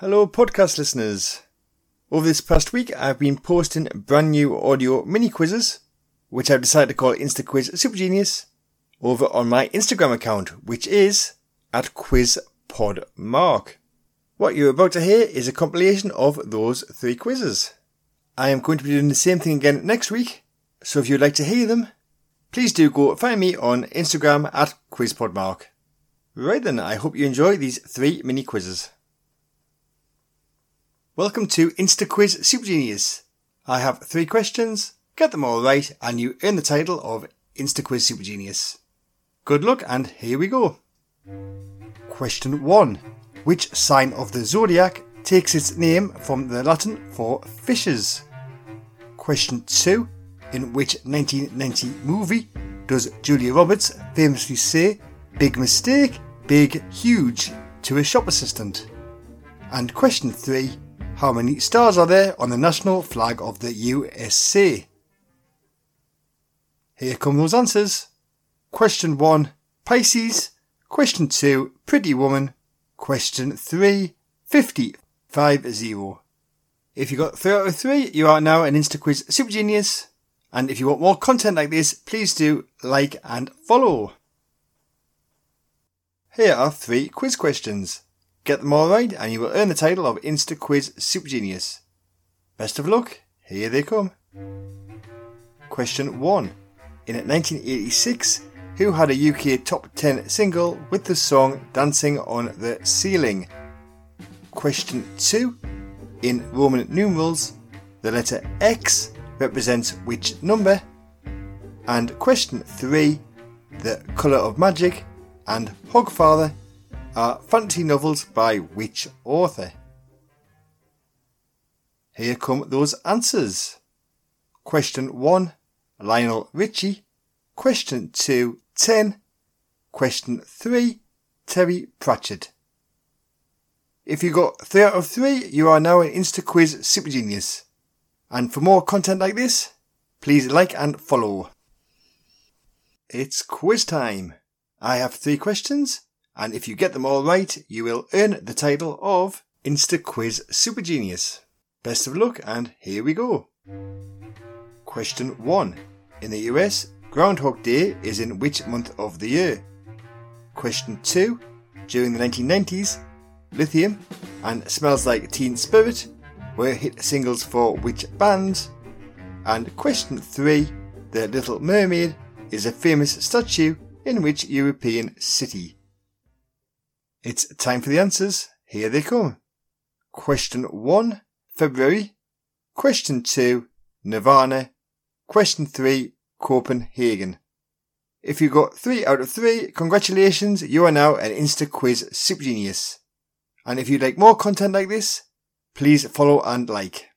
Hello, podcast listeners. Over this past week, I've been posting brand new audio mini quizzes, which I've decided to call Insta Quiz Super Genius, over on my Instagram account, which is at QuizPodMark. What you're about to hear is a compilation of those three quizzes. I am going to be doing the same thing again next week, so if you'd like to hear them, please do go find me on Instagram at QuizPodMark. Right then, I hope you enjoy these three mini quizzes. Welcome to InstaQuiz Super Genius. I have three questions, get them all right, and you earn the title of InstaQuiz Super Genius. Good luck, and here we go. Question 1. Which sign of the zodiac takes its name from the Latin for fishes? Question 2. In which 1990 movie does Julia Roberts famously say, Big mistake, big, huge, to a shop assistant? And question 3. How many stars are there on the national flag of the USA? Here come those answers. Question 1. Pisces. Question 2. Pretty Woman. Question 3. 50. 5 0. If you got 3 out of 3, you are now an InstaQuiz Super Genius. And if you want more content like this, please do like and follow. Here are three quiz questions. Get them all right and you will earn the title of Insta Quiz Super Genius. Best of luck, here they come. Question 1. In 1986, who had a UK top 10 single with the song Dancing on the Ceiling? Question 2. In Roman numerals, the letter X represents which number? And question 3. The Colour of Magic and Hogfather are fantasy novels by which author? Here come those answers. Question 1. Lionel Richie. Question 2. 10. Question 3. Terry Pratchett. If you got 3 out of 3, you are now an InstaQuiz Super Genius. And for more content like this, please like and follow. It's quiz time. I have three questions, and if you get them all right, you will earn the title of Insta Quiz Super Genius. Best of luck, and here we go. Question 1. In the US, Groundhog Day is in which month of the year? Question 2. During the 1990s, Lithium and Smells Like Teen Spirit were hit singles for which bands? And question 3. The Little Mermaid is a famous statue in which European city? It's time for the answers. Here they come. Question 1. February. Question 2. Nirvana. Question 3. Copenhagen. If you got 3 out of 3, congratulations, you are now an Insta Quiz Super Genius. And if you'd like more content like this, please follow and like.